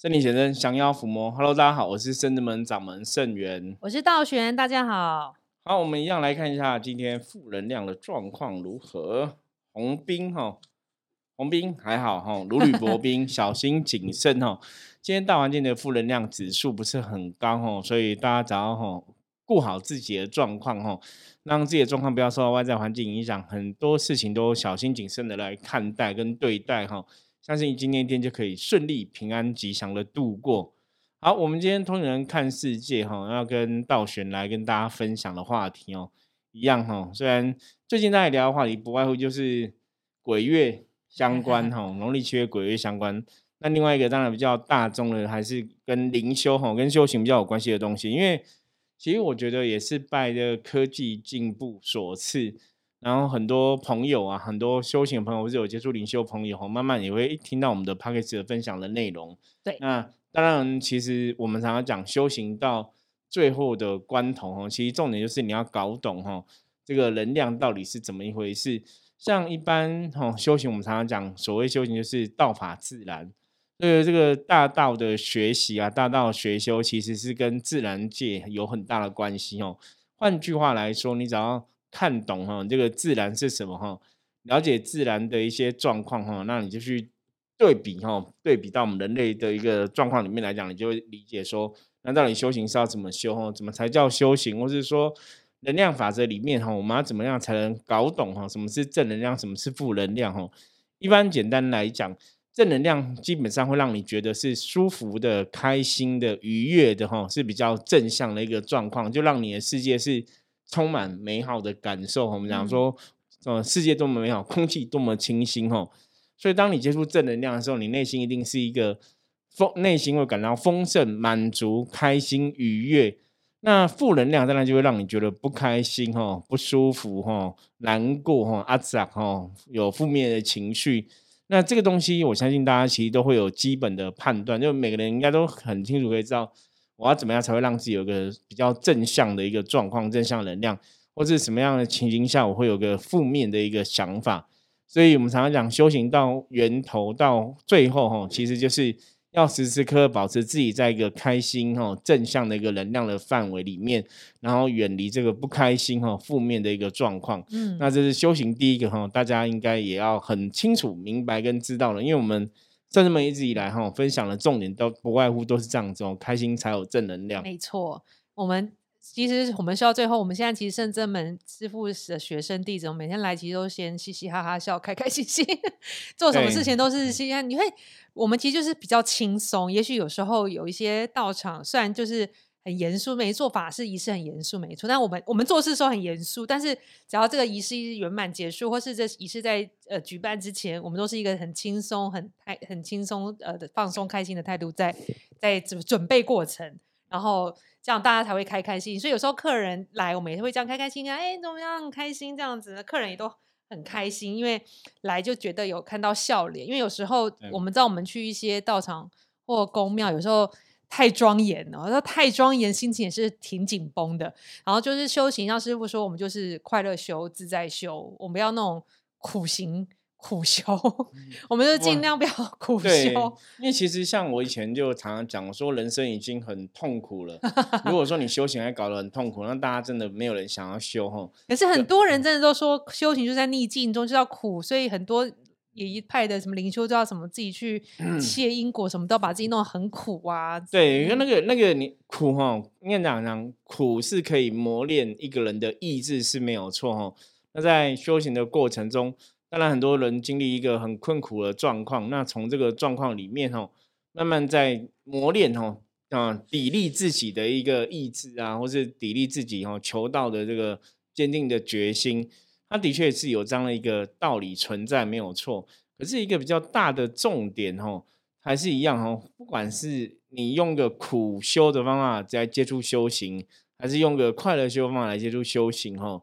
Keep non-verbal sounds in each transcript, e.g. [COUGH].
圣灵先生降妖伏魔，Hello，大家好，我是圣之门掌门圣元，我是道玄，大家好。好，我们一样来看一下今天负能量的状况如何。红兵哈，红兵还好哈，如履薄冰，[LAUGHS] 小心谨慎哈。今天大环境的负能量指数不是很高哈，所以大家只要哈顾好自己的状况哈，让自己的状况不要受到外在环境影响，很多事情都小心谨慎的来看待跟对待哈。相信今天一天就可以顺利、平安、吉祥的度过。好，我们今天通人看世界哈，要跟道玄来跟大家分享的话题哦，一样哈。虽然最近大家聊的话题不外乎就是鬼月相关哈，[LAUGHS] 农历七月鬼月相关。那另外一个当然比较大众的，还是跟灵修哈、跟修行比较有关系的东西。因为其实我觉得也是拜的科技进步所赐。然后很多朋友啊，很多修行的朋友或者有接触灵修朋友，慢慢也会听到我们的 p a c k a g e 的分享的内容。对，那当然，其实我们常常讲修行到最后的关头哈，其实重点就是你要搞懂哈，这个能量到底是怎么一回事。像一般哈修行，我们常常讲所谓修行就是道法自然，所以，这个大道的学习啊，大道学修其实是跟自然界有很大的关系哦。换句话来说，你只要看懂哈，这个自然是什么哈？了解自然的一些状况哈，那你就去对比哈，对比到我们人类的一个状况里面来讲，你就会理解说，那到底修行是要怎么修哈？怎么才叫修行？或是说能量法则里面哈，我们要怎么样才能搞懂哈？什么是正能量？什么是负能量哈？一般简单来讲，正能量基本上会让你觉得是舒服的、开心的、愉悦的哈，是比较正向的一个状况，就让你的世界是。充满美好的感受，我们讲说，呃，世界多么美好，空气多么清新，哦。所以，当你接触正能量的时候，你内心一定是一个丰，内心会感到丰盛、满足、开心、愉悦。那负能量当然就会让你觉得不开心，吼，不舒服，吼，难过，吼，阿杂，吼，有负面的情绪。那这个东西，我相信大家其实都会有基本的判断，就每个人应该都很清楚可以知道。我要怎么样才会让自己有个比较正向的一个状况、正向能量，或是什么样的情形下我会有个负面的一个想法？所以我们常常讲修行到源头到最后，哈，其实就是要时时刻刻保持自己在一个开心、哈正向的一个能量的范围里面，然后远离这个不开心、哈负面的一个状况。嗯，那这是修行第一个哈，大家应该也要很清楚、明白跟知道了，因为我们。圣人们一直以来哈分享的重点都不外乎都是这样子哦，开心才有正能量。没错，我们其实我们说到最后，我们现在其实圣真门师傅的学生弟子，我每天来其实都先嘻嘻哈哈笑，开开心心，[LAUGHS] 做什么事情都是嘻嘻。你会，我们其实就是比较轻松。也许有时候有一些道场，虽然就是。很严肃，没做法事仪式很严肃，没错。但我们我们做事的时候很严肃，但是只要这个仪式圆满结束，或是这仪式在呃举办之前，我们都是一个很轻松、很开、很轻松呃的放松、开心的态度，在在准准备过程，然后这样大家才会开开心。所以有时候客人来，我们也会这样开开心啊，哎，怎么样，很开心这样子，客人也都很开心，因为来就觉得有看到笑脸。因为有时候我们知道，我们去一些道场或宫庙，有时候。太庄严了，说太庄严，心情也是挺紧绷的。然后就是修行，像师傅说，我们就是快乐修、自在修，我们要那种苦行苦修，我们就尽量不要苦修。因为其实像我以前就常常讲，我说人生已经很痛苦了，[LAUGHS] 如果说你修行还搞得很痛苦，那大家真的没有人想要修哈。可是很多人真的都说，修行就在逆境中就要苦，所以很多。也一派的什么灵修都要什么自己去切因果，什么都要把自己弄得很苦啊。对，因为那个那个你苦哈，应该讲讲苦是可以磨练一个人的意志是没有错哈。那在修行的过程中，当然很多人经历一个很困苦的状况，那从这个状况里面哈，慢慢在磨练哈啊，砥砺自己的一个意志啊，或是砥砺自己哈求道的这个坚定的决心。它的确是有这样的一个道理存在，没有错。可是一个比较大的重点哦，还是一样哦。不管是你用个苦修的方法在接触修行，还是用个快乐修方法来接触修行哦，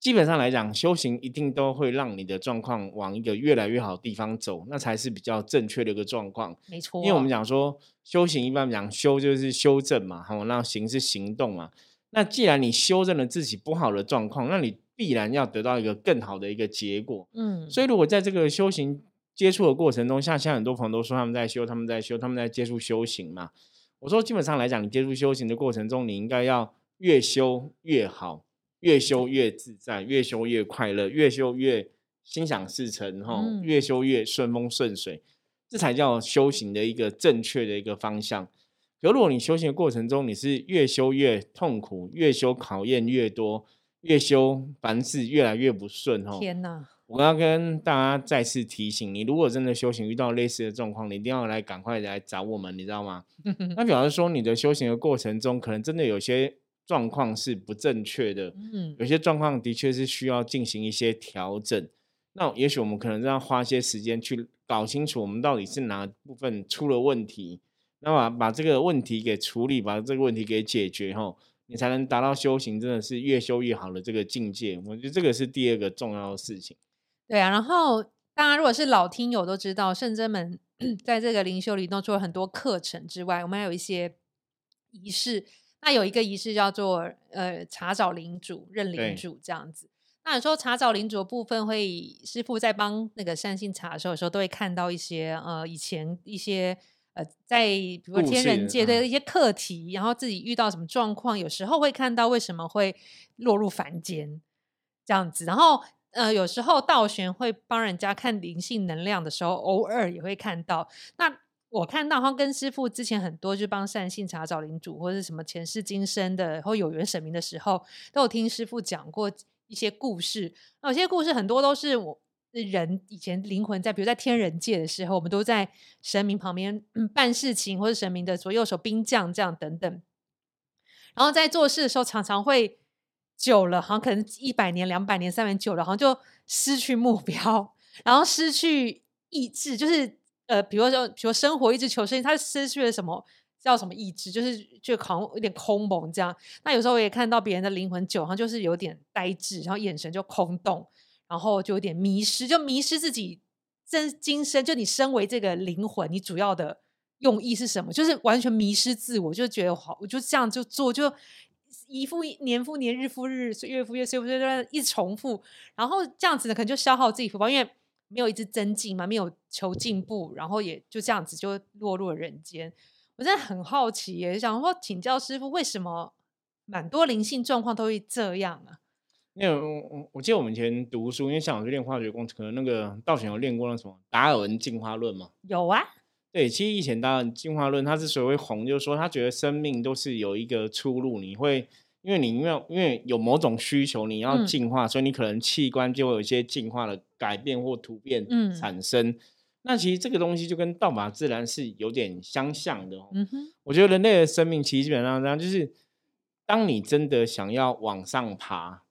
基本上来讲，修行一定都会让你的状况往一个越来越好的地方走，那才是比较正确的一个状况。没错，因为我们讲说修行，一般讲修就是修正嘛，好，那行是行动嘛。那既然你修正了自己不好的状况，那你必然要得到一个更好的一个结果，嗯，所以如果在这个修行接触的过程中，像现在很多朋友都说他们在修，他们在修，他们在接触修行嘛。我说基本上来讲，你接触修行的过程中，你应该要越修越好，越修越自在，越修越快乐，越修越心想事成，哈，越修越顺风顺水，这才叫修行的一个正确的一个方向。可如果你修行的过程中，你是越修越痛苦，越修考验越多，越修凡事越来越不顺，哦！天哪！我要跟大家再次提醒你，如果真的修行遇到类似的状况，你一定要来赶快来找我们，你知道吗？[LAUGHS] 那表示说你的修行的过程中，可能真的有些状况是不正确的，嗯，有些状况的确是需要进行一些调整。那也许我们可能要花些时间去搞清楚，我们到底是哪部分出了问题。那么把这个问题给处理，把这个问题给解决，吼，你才能达到修行真的是越修越好的这个境界。我觉得这个是第二个重要的事情。对啊，然后当然如果是老听友都知道，圣真门 [CLEARS THROAT] 在这个灵修里头除了很多课程之外，我们还有一些仪式。那有一个仪式叫做呃查找领主、认领主这样子。那有时候查找领主的部分，会师傅在帮那个善信查的时候，有时候都会看到一些呃以前一些。呃，在比如天人界的一些课题，然后自己遇到什么状况，有时候会看到为什么会落入凡间这样子。然后呃，有时候道玄会帮人家看灵性能量的时候，偶尔也会看到。那我看到，他跟师傅之前很多就帮善信查找领主或者什么前世今生的，然后有缘神明的时候，都有听师傅讲过一些故事。那有些故事很多都是我。人以前灵魂在，比如在天人界的时候，我们都在神明旁边办事情，或者神明的左右手兵将这样等等。然后在做事的时候，常常会久了，好像可能一百年、两百年、三百年久了，好像就失去目标，[LAUGHS] 然后失去意志，就是呃，比如说，比如生活一直求生，他失去了什么叫什么意志，就是就好像有点空蒙这样。那有时候我也看到别人的灵魂久，好像就是有点呆滞，然后眼神就空洞。然后就有点迷失，就迷失自己真今生。就你身为这个灵魂，你主要的用意是什么？就是完全迷失自我，就觉得好，我就这样就做，就一复年复年，日复日，月复月，岁复岁，一直重复。然后这样子呢，可能就消耗自己福报，因为没有一直增进嘛，没有求进步，然后也就这样子就落入了人间。我真的很好奇，也想说请教师傅，为什么蛮多灵性状况都会这样啊？因为我我记得我们以前读书，因为像我去练化学工程，可能那个道玄有练过那什么达尔文进化论嘛。有啊，对，其实以前达尔文进化论，他之所以会红，就是说他觉得生命都是有一个出路，你会因为你因为因为有某种需求，你要进化，所以你可能器官就会有一些进化的改变或突变产生。那其实这个东西就跟道法自然是有点相像的。嗯哼，我觉得人类的生命其实基本上这样，就是当你真的想要往上爬。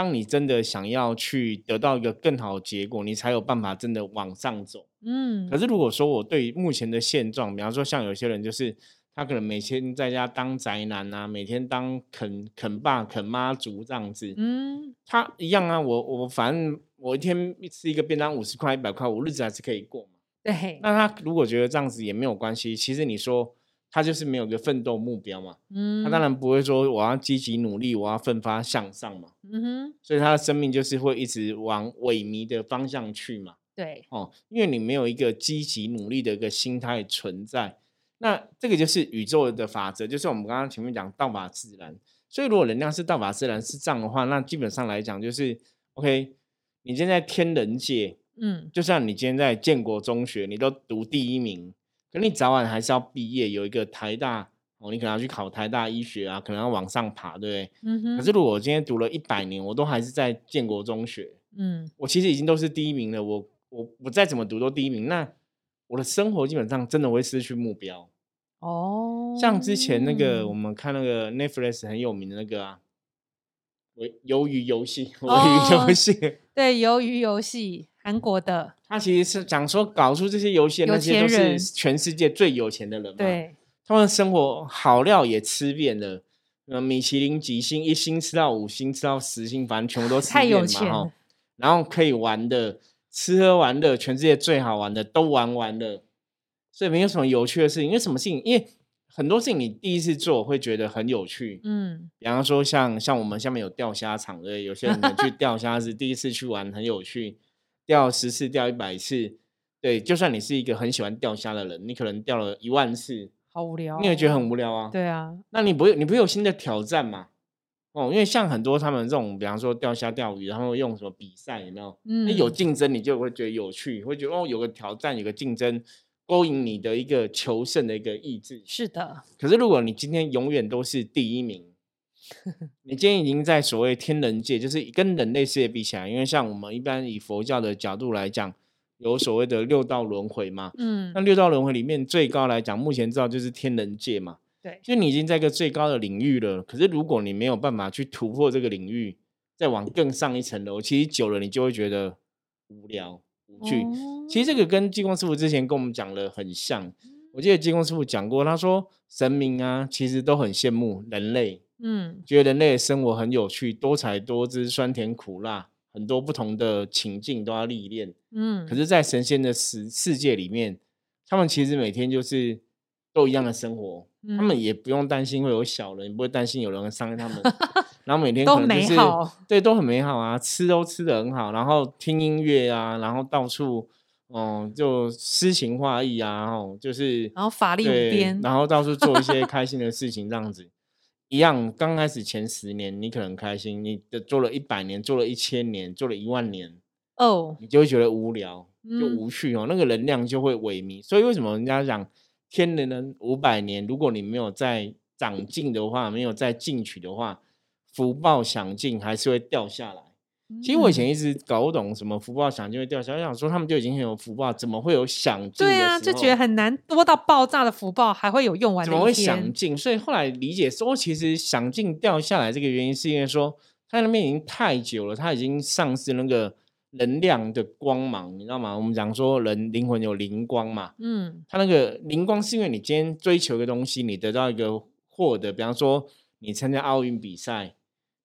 当你真的想要去得到一个更好的结果，你才有办法真的往上走。嗯，可是如果说我对目前的现状，比方说像有些人就是他可能每天在家当宅男啊，每天当啃啃爸啃妈族这样子，嗯，他一样啊。我我反正我一天吃一个便当五十块一百块，我日子还是可以过嘛。对。那他如果觉得这样子也没有关系，其实你说。他就是没有个奋斗目标嘛，嗯，他当然不会说我要积极努力，我要奋发向上嘛，嗯哼，所以他的生命就是会一直往萎靡的方向去嘛，对，哦，因为你没有一个积极努力的一个心态存在，那这个就是宇宙的法则，就是我们刚刚前面讲道法自然，所以如果能量是道法自然是这样的话，那基本上来讲就是 OK，你现在天人界，嗯，就像你今天在建国中学，你都读第一名。可你早晚还是要毕业，有一个台大哦，你可能要去考台大医学啊，可能要往上爬，对不对？嗯哼。可是如果我今天读了一百年，我都还是在建国中学，嗯，我其实已经都是第一名了。我我我再怎么读都第一名，那我的生活基本上真的会失去目标。哦。像之前那个我们看那个 Netflix 很有名的那个啊，鱿鱿鱼游戏，鱿鱼游戏，对，鱿鱼游戏。韩国的，他其实是讲说搞出这些游戏的那些都是全世界最有钱的人嘛，对，他们生活好料也吃遍了，呃，米其林几星，一星吃到五星，吃到十星，反正全部都吃遍嘛哈。然后可以玩的，吃喝玩乐，全世界最好玩的都玩完了，所以没有什么有趣的事情。因为什么事情？因为很多事情你第一次做会觉得很有趣，嗯，比方说像像我们下面有钓虾场的，有些人去钓虾是 [LAUGHS] 第一次去玩，很有趣。钓十次，钓一百次，对，就算你是一个很喜欢钓虾的人，你可能钓了一万次，好无聊，你也觉得很无聊啊。对啊，那你不会，你不会有新的挑战吗？哦，因为像很多他们这种，比方说钓虾、钓鱼，然后用什么比赛，有没有？嗯，有竞争，你就会觉得有趣，会觉得哦，有个挑战，有个竞争，勾引你的一个求胜的一个意志。是的。可是如果你今天永远都是第一名，[LAUGHS] 你今天已经在所谓天人界，就是跟人类世界比起来，因为像我们一般以佛教的角度来讲，有所谓的六道轮回嘛。嗯。那六道轮回里面最高来讲，目前知道就是天人界嘛。对，就你已经在一个最高的领域了，可是如果你没有办法去突破这个领域，再往更上一层楼，其实久了你就会觉得无聊无趣。其实这个跟济公师傅之前跟我们讲的很像，我记得济公师傅讲过，他说神明啊，其实都很羡慕人类，嗯，觉得人类的生活很有趣，多彩多姿，酸甜苦辣，很多不同的情境都要历练，嗯，可是，在神仙的世世界里面，他们其实每天就是都一样的生活。他们也不用担心会有小人，不会担心有人伤害他们。[LAUGHS] 然后每天可能就是对都很美好啊，吃都吃的很好，然后听音乐啊，然后到处嗯就诗情画意啊，然后就是然后法力无边，然后到处做一些开心的事情，这样子一样。刚开始前十年你可能开心，你的做了一百年，做了一千年，做了一万年哦，你就会觉得无聊，就无趣哦，那个能量就会萎靡。所以为什么人家讲？天人能五百年，如果你没有在长进的话，没有在进取的话，福报享尽还是会掉下来。其实我以前一直搞不懂什么福报享尽会掉下来，我想说他们就已经很有福报，怎么会有享尽？对啊，就觉得很难多到爆炸的福报还会有用完？怎么会享尽？所以后来理解说，其实享尽掉下来这个原因，是因为说他那边已经太久了，他已经丧失那个。能量的光芒，你知道吗？我们讲说人灵魂有灵光嘛，嗯，他那个灵光是因为你今天追求一个东西，你得到一个获得，比方说你参加奥运比赛，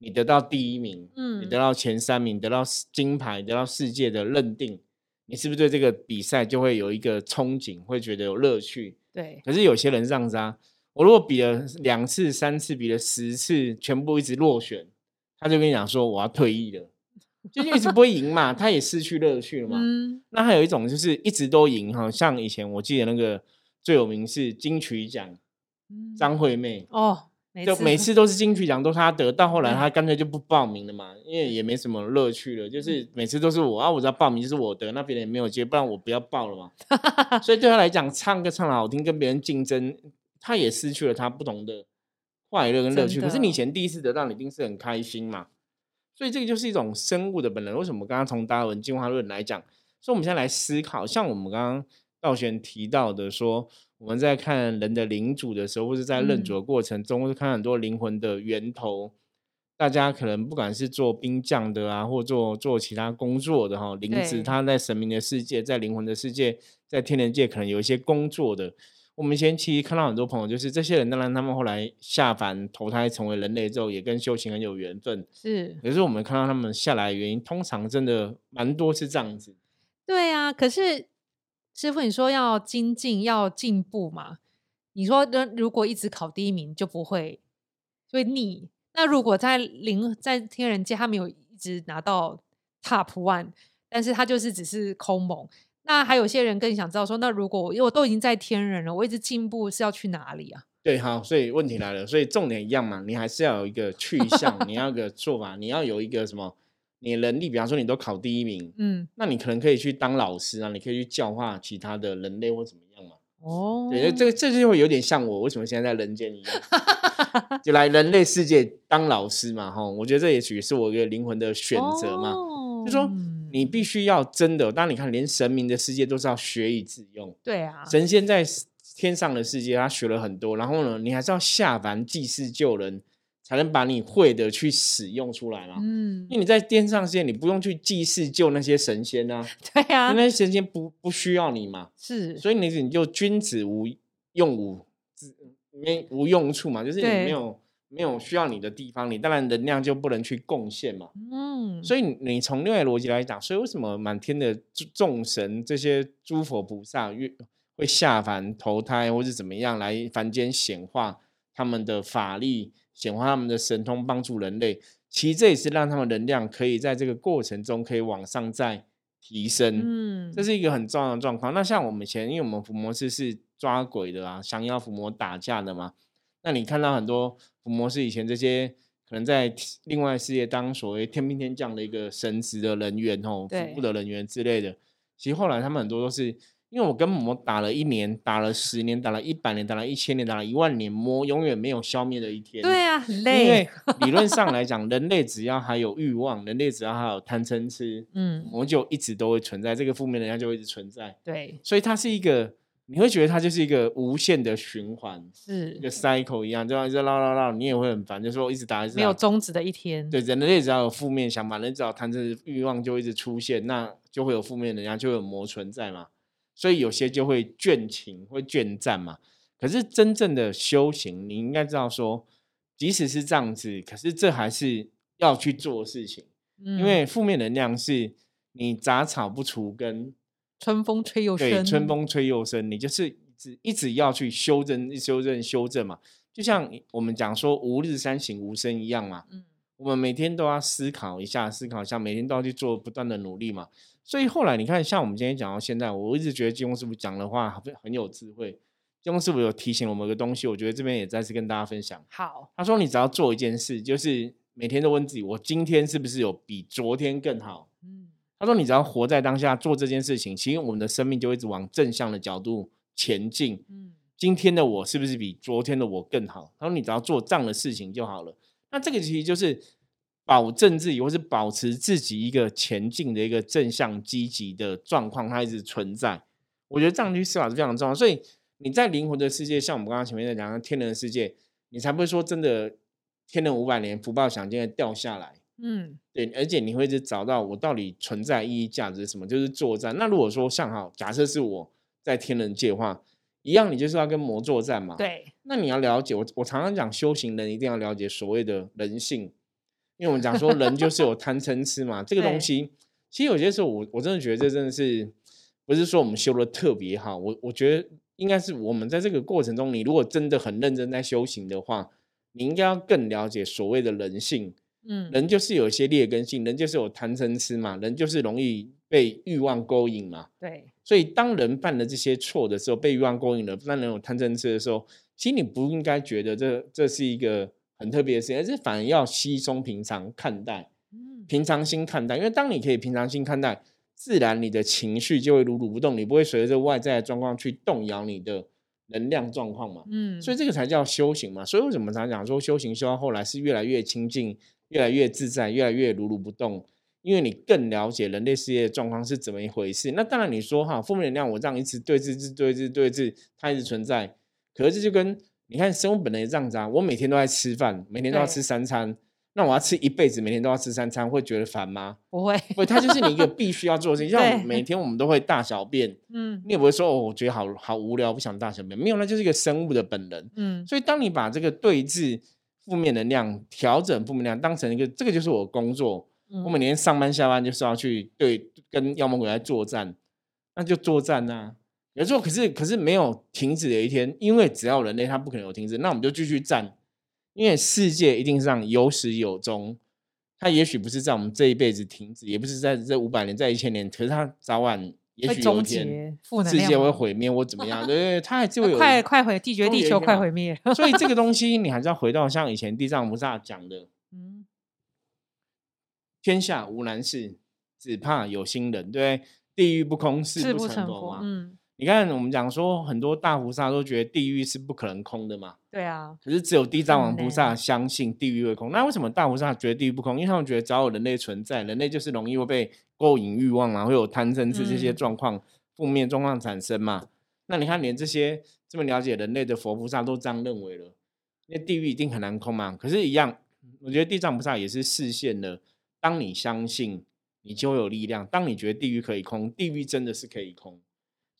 你得到第一名，嗯，你得到前三名，得到金牌，得到世界的认定，你是不是对这个比赛就会有一个憧憬，会觉得有乐趣？对。可是有些人这样子啊，我如果比了两次、三次，比了十次，全部一直落选，他就跟你讲说我要退役了。就一直不会赢嘛，他也失去乐趣了嘛。那还有一种就是一直都赢哈，像以前我记得那个最有名是金曲奖，张惠妹哦，就每次都是金曲奖都是他得，到后来他干脆就不报名了嘛，因为也没什么乐趣了。就是每次都是我啊，我只要报名就是我得，那别人也没有接，不然我不要报了嘛。[LAUGHS] 所以对他来讲，唱歌唱的好听，跟别人竞争，他也失去了他不同的快乐跟乐趣。可是你以前第一次得到，你一定是很开心嘛。所以这个就是一种生物的本能。为什么刚刚从达尔文进化论来讲？所以我们现在来思考，像我们刚刚道玄提到的，说我们在看人的领主的时候，或是在认主的过程中，或者看很多灵魂的源头，大家可能不管是做兵将的啊，或做做其他工作的哈，灵子他在神明的世界，在灵魂的世界，在天人界可能有一些工作的。我们前期看到很多朋友，就是这些人，当然他们后来下凡投胎成为人类之后，也跟修行很有缘分。是，可是我们看到他们下来的原因，通常真的蛮多是这样子。对啊，可是师傅你说要精进要进步嘛？你说那如果一直考第一名就不会会腻。那如果在灵在天人界，他没有一直拿到 top one，但是他就是只是空猛。那还有些人更想知道说，那如果我因为我都已经在天人了，我一直进步是要去哪里啊？对，好，所以问题来了，所以重点一样嘛，你还是要有一个去向，[LAUGHS] 你要个做法，你要有一个什么？你能力，比方说你都考第一名，嗯，那你可能可以去当老师啊，你可以去教化其他的人类或怎么样嘛？哦，对，这这就会有点像我为什么现在在人间一样，就来人类世界当老师嘛？哈，我觉得这也许是我一个灵魂的选择嘛，就说。你必须要真的，当你看，连神明的世界都是要学以致用。对啊，神仙在天上的世界，他学了很多，然后呢，你还是要下凡济世救人，才能把你会的去使用出来嘛。嗯，因为你在天上世界，你不用去祭祀救那些神仙啊。[LAUGHS] 对啊，那些神仙不不需要你嘛。是，所以你你就君子无用武之没无用处嘛，就是你没有。没有需要你的地方，你当然能量就不能去贡献嘛。嗯，所以你从另外逻辑来讲，所以为什么满天的众神这些诸佛菩萨越会下凡投胎，或是怎么样来凡间显化他们的法力，显化他们的神通，帮助人类？其实这也是让他们能量可以在这个过程中可以往上再提升，嗯，这是一个很重要的状况。那像我们以前，因为我们伏魔师是抓鬼的啊，降妖伏魔打架的嘛。那你看到很多伏魔师以前这些可能在另外世界当所谓天兵天将的一个神职的人员哦，服务的人员之类的，其实后来他们很多都是。因为我跟魔打了一年，打了十年，打了一百年，打了一千年，打了一万年，魔永远没有消灭的一天。对啊，很累。因为理论上来讲，人类只要还有欲望，人类只要还有贪嗔痴，[LAUGHS] 嗯，魔就一直都会存在，这个负面能量就会一直存在。对，所以它是一个，你会觉得它就是一个无限的循环，是一个 cycle 一样，就一直绕绕绕，你也会很烦，就说一直打，一直没有终止的一天。对，人类只要有负面想法，人只要贪嗔欲望就一直出现，那就会有负面能量，就有魔存在嘛。所以有些就会倦情，会倦战嘛。可是真正的修行，你应该知道说，即使是这样子，可是这还是要去做事情。因为负面能量是你杂草不除根，春风吹又生。对，春风吹又生，你就是一直一直要去修正、修正、修正嘛。就像我们讲说“吾日三省吾身”一样嘛。嗯，我们每天都要思考一下，思考一下，每天都要去做不断的努力嘛。所以后来你看，像我们今天讲到现在，我一直觉得金庸师傅讲的话很很有智慧。金庸师傅有提醒我们一个东西，我觉得这边也再次跟大家分享。好，他说你只要做一件事，就是每天都问自己，我今天是不是有比昨天更好？嗯，他说你只要活在当下做这件事情，其实我们的生命就一直往正向的角度前进。嗯，今天的我是不是比昨天的我更好？他说你只要做这样的事情就好了。那这个其实就是。保证自己，或是保持自己一个前进的一个正向积极的状况，它一直存在。我觉得这样去思考是非常重要。所以你在灵魂的世界，像我们刚刚前面在讲的天人的世界，你才不会说真的天人五百年福报想今天掉下来。嗯，对，而且你会一直找到我到底存在意义价值是什么，就是作战。那如果说像好，假设是我在天人界的话，一样，你就是要跟魔作战嘛。对。那你要了解我，我常常讲修行人一定要了解所谓的人性。因为我们讲说人就是有贪嗔痴嘛，这个东西其实有些时候我我真的觉得这真的是不是说我们修的特别好，我我觉得应该是我们在这个过程中，你如果真的很认真在修行的话，你应该要更了解所谓的人性。嗯，人就是有一些劣根性，人就是有贪嗔痴嘛，人就是容易被欲望勾引嘛。对，所以当人犯了这些错的时候，被欲望勾引了，当人有贪嗔痴的时候，其实你不应该觉得这这是一个。很特别的事情，而是反而要稀松平常看待，平常心看待。因为当你可以平常心看待，自然你的情绪就会如如不动，你不会随着外在的状况去动摇你的能量状况嘛。嗯，所以这个才叫修行嘛。所以为什么常讲说修行修到后来是越来越清净，越来越自在，越来越如如不动？因为你更了解人类世界的状况是怎么一回事。那当然你说哈，负面能量我这样一直对峙、对峙、对峙，它一直存在，可是这就跟。你看生物本能也这样子啊，我每天都在吃饭，每天都要吃三餐，那我要吃一辈子，每天都要吃三餐，会觉得烦吗？不会，不，它就是你一个必须要做的事情。[LAUGHS] 像每天我们都会大小便，[LAUGHS] 嗯，你也不会说哦，我觉得好好无聊，不想大小便。没有，那就是一个生物的本能，嗯。所以当你把这个对峙负面能量、调整负面能量当成一个，这个就是我工作，我每天上班下班就是要去对跟妖魔鬼来作战，那就作战啊。有时候，可是可是没有停止的一天，因为只要人类，它不可能有停止。那我们就继续战，因为世界一定是让有始有终。它也许不是在我们这一辈子停止，也不是在这五百年、在一千年，可是它早晚也许有一天世界会毁灭或怎么样。对 [LAUGHS] 对，它还是会有快快毁地绝地球快毁灭。所以这个 [LAUGHS] 东西，你还是要回到像以前地藏菩萨讲的：“嗯，天下无难事，只怕有心人。”对，地狱不空，誓不成佛嘛。嗯。你看，我们讲说很多大菩萨都觉得地狱是不可能空的嘛。对啊。可是只有地藏王菩萨相信地狱会空。那为什么大菩萨觉得地狱不空？因为他们觉得只要有人类存在，人类就是容易会被勾引欲望啊，会有贪嗔痴这些状况、负面状况产生嘛。那你看，连这些这么了解人类的佛菩萨都这样认为了，那地狱一定很难空嘛。可是，一样，我觉得地藏菩萨也是视现了，当你相信，你就有力量；当你觉得地狱可以空，地狱真的是可以空。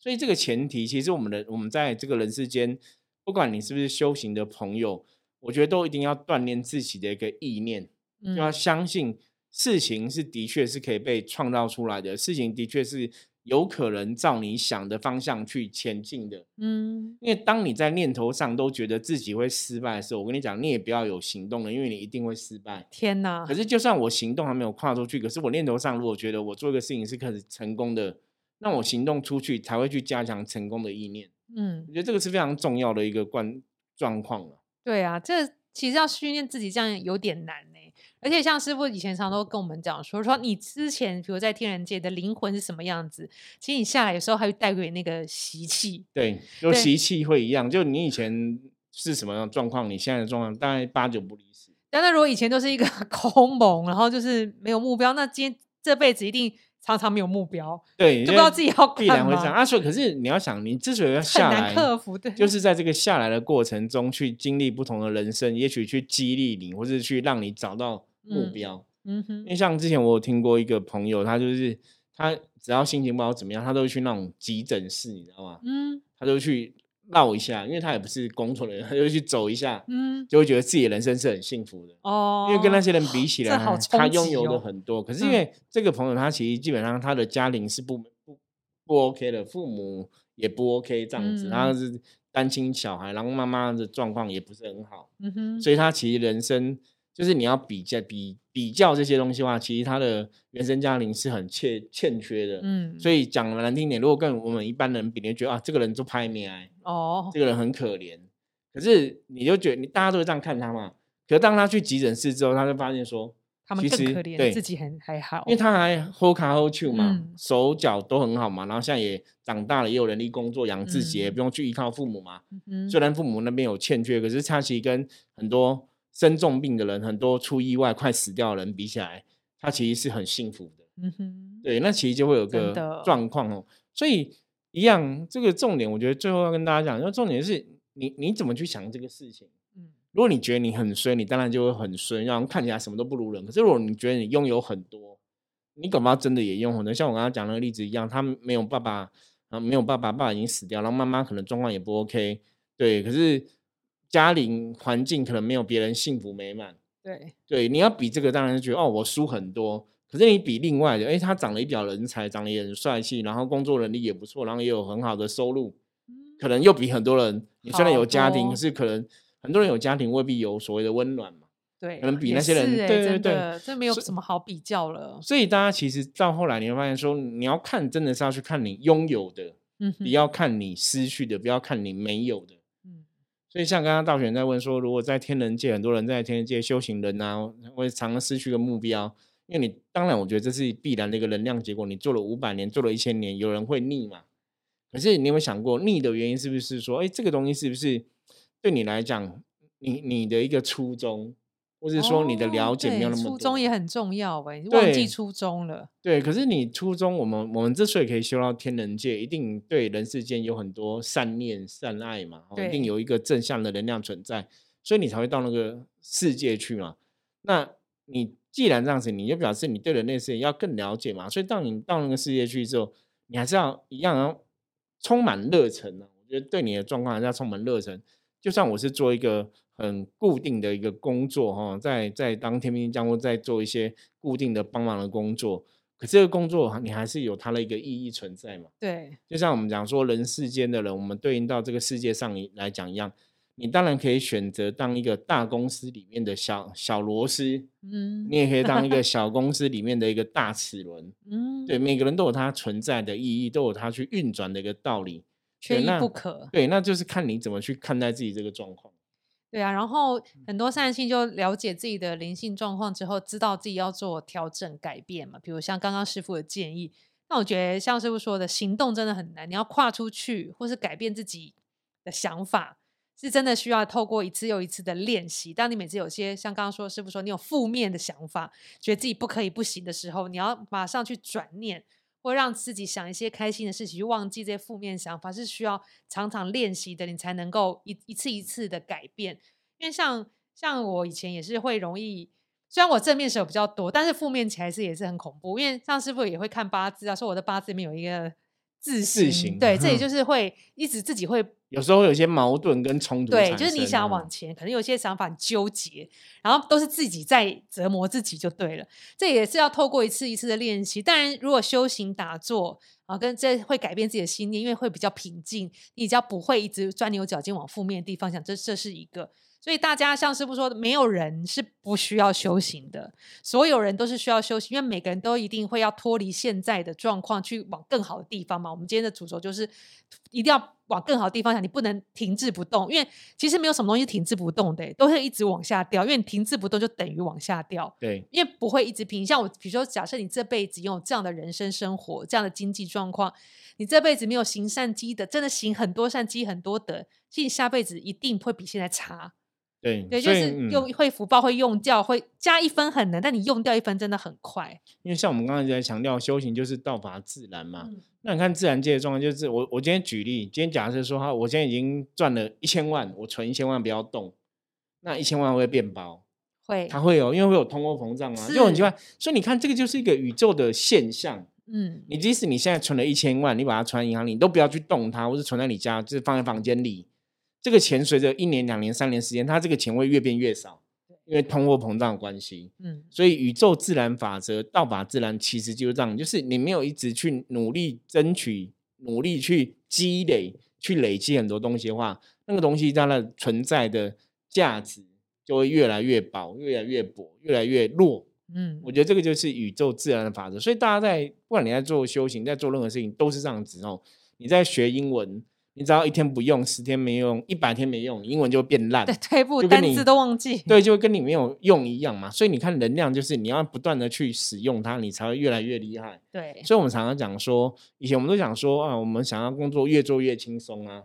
所以这个前提，其实我们的我们在这个人世间，不管你是不是修行的朋友，我觉得都一定要锻炼自己的一个意念，就要相信事情是的确是可以被创造出来的，事情的确是有可能照你想的方向去前进的。嗯，因为当你在念头上都觉得自己会失败的时候，我跟你讲，你也不要有行动了，因为你一定会失败。天哪可！是，就算我行动还没有跨出去，可是我念头上如果觉得我做一个事情是可以成功的，那我行动出去才会去加强成功的意念。嗯我，觉得这个是非常重要的一个关状况了。对啊，这其实要训练自己这样有点难呢、而且像师傅以前常都跟我们讲说，说你之前比如在天人界的灵魂是什么样子，其实你下来有时候还会带给那个习气。对，就对习气会一样，就你以前是什么样的状况，你现在的状况大概八九不离十。但那如果以前都是一个 [LAUGHS] 空蒙，然后就是没有目标，那今天这辈子一定常常没有目标，对，就不知道自己要必然会这样啊。所以，可是你要想，你之所以要下来，难克服。对，就是在这个下来的过程中去经历不同的人生，也许去激励你，或是去让你找到目嗯标。嗯哼因，为像之前我有听过一个朋友，他就是他只要心情不好怎么样，他都会去那种急诊室，你知道吗？嗯他就去绕一下，因为他也不是工作人员，他就去走一下，嗯，就会觉得自己的人生是很幸福的。哦，因为跟那些人比起来，他拥有的哦很多。可是嗯因为这个朋友，他其实基本上他的家庭是不不不 OK 的，父母也不 OK 这样子，嗯他是单亲小孩，然后妈妈的状况也不是很好，嗯哼，所以他其实人生就是你要比较比比较这些东西的话，其实他的原生家庭是很欠欠缺的。嗯，所以讲得难听点，如果跟我们一般人比，你就觉得啊，这个人就拍面癌，哦，这个人很可怜。可是你就觉得你大家都会这样看他嘛？可是当他去急诊室之后，他就发现说，他们其实更可怜，对自己很还好，因为他还 hold 卡 hold 去嘛，嗯手脚都很好嘛，然后现在也长大了，也有能力工作养自己，也嗯不用去依靠父母嘛。嗯虽然父母那边有欠缺，可是他其实跟很多生重病的人、很多出意外快死掉的人比起来，他其实是很幸福的。嗯哼，对，那其实就会有个状况哦。所以一样，这个重点，我觉得最后要跟大家讲，因为重点是你你怎么去想这个事情。嗯如果你觉得你很衰，你当然就会很衰，然后看起来什么都不如人。可是如果你觉得你拥有很多，你恐怕真的也拥有很多。像我刚刚讲那个例子一样，他没有爸爸，啊，没有爸爸，爸爸已经死掉，然后妈妈可能状况也不 OK，对，可是家庭环境可能没有别人幸福美满。对，对，你要比这个，当然是觉得哦，我输很多。可是你比另外的，哎，他长得一表人才，长得也很帅气，然后工作能力也不错，然后也有很好的收入，嗯可能又比很多人，你虽然有家庭，可是可能很多人有家庭未必有所谓的温暖嘛。对，可能比那些人对对对这没有什么好比较了。所以大家其实到后来你会发现说，你要看真的是要去看你拥有的，不要看你失去的，不要看你没有的。所以像刚刚道玄在问说，如果在天人界，很多人在天人界修行人啊，会常常失去个目标，因为你当然我觉得这是必然的一个能量结果。你做了五百年，做了一千年，有人会腻嘛？可是你有没有想过，腻的原因是不是说，哎，这个东西是不是对你来讲，你你的一个初衷，或者说你的哦了解没有那么多？对初衷也很重要哎，你忘记初衷了。对，可是你初衷，我们我们之所以可以修到天人界，一定对人世间有很多善念、善爱嘛，哦一定有一个正向的能量存在，所以你才会到那个世界去嘛。那你既然这样子，你就表示你对人类世界要更了解嘛。所以当你到那个世界去之后，你还是要一样要充满热忱啊。我觉得对你的状况还是要充满热忱。就算我是做一个很固定的一个工作哈，在在当天兵将或在做一些固定的帮忙的工作，可这个工作你还是有它的一个意义存在嘛。对，就像我们讲说人世间的人，我们对应到这个世界上来讲一样，你当然可以选择当一个大公司里面的小小螺丝，嗯你也可以当一个 [LAUGHS] 小公司里面的一个大齿轮。嗯，对，每个人都有它存在的意义，都有它去运转的一个道理。缺一不可。对，那就是看你怎么去看待自己这个状况。对啊，然后很多善性就了解自己的灵性状况之后，知道自己要做调整改变嘛。比如像刚刚师傅的建议，那我觉得像师傅说的，行动真的很难，你要跨出去，或是改变自己的想法，是真的需要透过一次又一次的练习。当你每次有些像刚刚说师傅说你有负面的想法，觉得自己不可以不行的时候，你要马上去转念。或让自己想一些开心的事情，去忘记这些负面想法，是需要常常练习的，你才能够一一次一次的改变。因为像像我以前也是会容易，虽然我正面时候比较多，但是负面起来是也是很恐怖。因为像师傅也会看八字啊，说我的八字里面有一个自自行，行对，这里嗯就是会一直自己会有时候会有一些矛盾跟冲突产对，就是你想要往嗯前，可能有些想法很纠结，然后都是自己在折磨自己就对了。这也是要透过一次一次的练习。当然，如果修行打坐啊，跟这会改变自己的心念，因为会比较平静，你比较不会一直钻牛角尖往负面的地方想。这这是一个。所以大家像师傅说的，没有人是不需要修行的，所有人都是需要修行，因为每个人都一定会要脱离现在的状况，去往更好的地方嘛。我们今天的主轴就是一定要往更好的地方想，你不能停滞不动，因为其实没有什么东西停滞不动的，都会一直往下掉，因为你停滞不动就等于往下掉。对，因为不会一直平。像我，比如说，假设你这辈子拥有这样的人生生活，这样的经济状况，你这辈子没有行善积德，真的行很多善积很多德，其实下辈子一定会比现在差。对，对，就是用会福报会用掉，会加一分很难，但你用掉一分真的很快。因为像我们刚才在强调，修行就是道法自然嘛。那你看自然界的状况，就是我我今天举例，今天假设说哈，我现在已经赚了一千万，我存一千万不要动，那一千万会变薄，会，它会有，因为会有通货膨胀嘛，就很奇怪。所以你看，这个就是一个宇宙的现象。嗯，你即使你现在存了一千万，你把它存在银行里，你都不要去动它，或是存在你家，就是放在房间里。这个钱随着一年、两年、三年时间，它这个钱会越变越少，因为通货膨胀的关系。嗯，所以宇宙自然法则、道法自然，其实就是这样，就是你没有一直去努力争取、努力去积累、去累积很多东西的话，那个东西它的存在的价值就会越来越薄、越来越薄、越来越弱。嗯，我觉得这个就是宇宙自然的法则。所以大家在不管你在做修行，在做任何事情，都是这样子哦。你在学英文。你只要一天不用，十天没用，一百天没用，英文就会变烂，对，退步，单词都忘记，对，就会跟你没有用一样嘛。所以你看，能量就是你要不断的去使用它，你才会越来越厉害。对，所以我们常常讲说，以前我们都讲说啊，我们想要工作越做越轻松啊，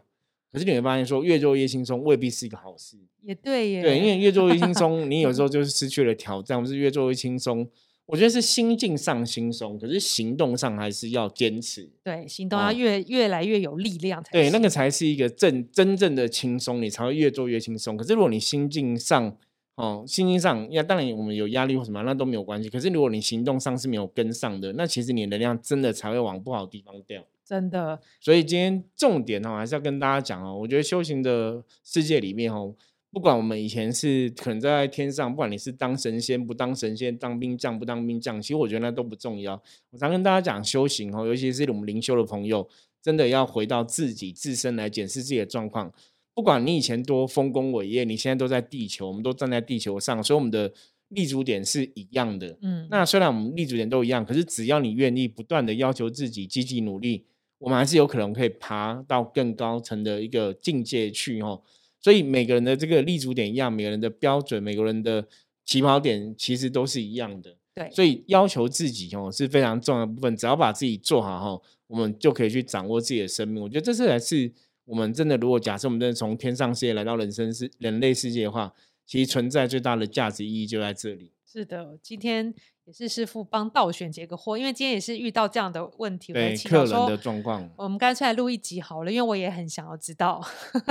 可是你会发现说，越做越轻松未必是一个好事。也对耶，对，因为越做越轻松，[LAUGHS] 你有时候就是失去了挑战，或是越做越轻松。我觉得是心境上轻松，可是行动上还是要坚持。对，行动要越越来越有力量才。对，那个才是一个正真正的轻松，你才会越做越轻松。可是如果你心境上，哦，心境上，要当然我们有压力或什么，那都没有关系。可是如果你行动上是没有跟上的，那其实你能量真的才会往不好的地方掉。真的。所以今天重点哦，还是要跟大家讲哦，我觉得修行的世界里面哦。不管我们以前是可能在天上，不管你是当神仙不当神仙，当兵将不当兵将，其实我觉得那都不重要。我常跟大家讲修行哦，尤其是我们灵修的朋友，真的要回到自己自身来检视自己的状况。不管你以前多丰功伟业，你现在都在地球，我们都站在地球上，所以我们的立足点是一样的。嗯，那虽然我们立足点都一样，可是只要你愿意不断的要求自己，积极努力，我们还是有可能可以爬到更高层的一个境界去哦。所以每个人的这个立足点一样，每个人的标准，每个人的起跑点其实都是一样的。对，所以要求自己哦是非常重要的部分。只要把自己做好哈，我们就可以去掌握自己的生命。我觉得这是才是我们真的。如果假设我们真的从天上世界来到人生世人类世界的话，其实存在最大的价值意义就在这里。是的，今天。也是师傅帮道选解个惑，因为今天也是遇到这样的问题，对客人的状况，我们干脆来录一集好了，因为我也很想要知道。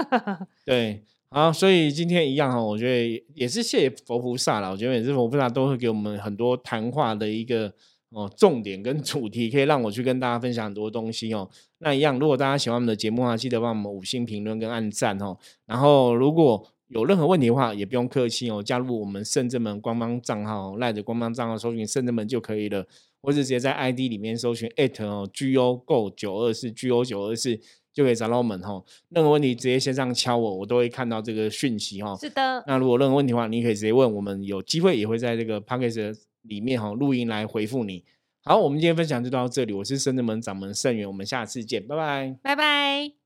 [LAUGHS] 对，好，所以今天一样哈，我觉得也是谢谢佛菩萨了。我觉得每次佛菩萨都会给我们很多谈话的一个哦重点跟主题，可以让我去跟大家分享很多东西哦。那一样，如果大家喜欢我们的节目的话，记得帮我们五星评论跟按赞哦。然后如果有任何问题的话，也不用客气哦，加入我们圣正门官方账号，赖着官方账号搜寻圣正门就可以了，或者直接在 ID 里面搜寻 at 哦 go go 九二四 go 九二四就可以找到我们哈。任何问题直接线上敲我，我都会看到这个讯息哈。是的。那如果任何问题的话，你可以直接问我们，有机会也会在这个 p a c k a g e 里面哈录音来回复你。好，我们今天分享就到这里，我是圣正门掌门圣元，我们下次见，拜拜，拜拜。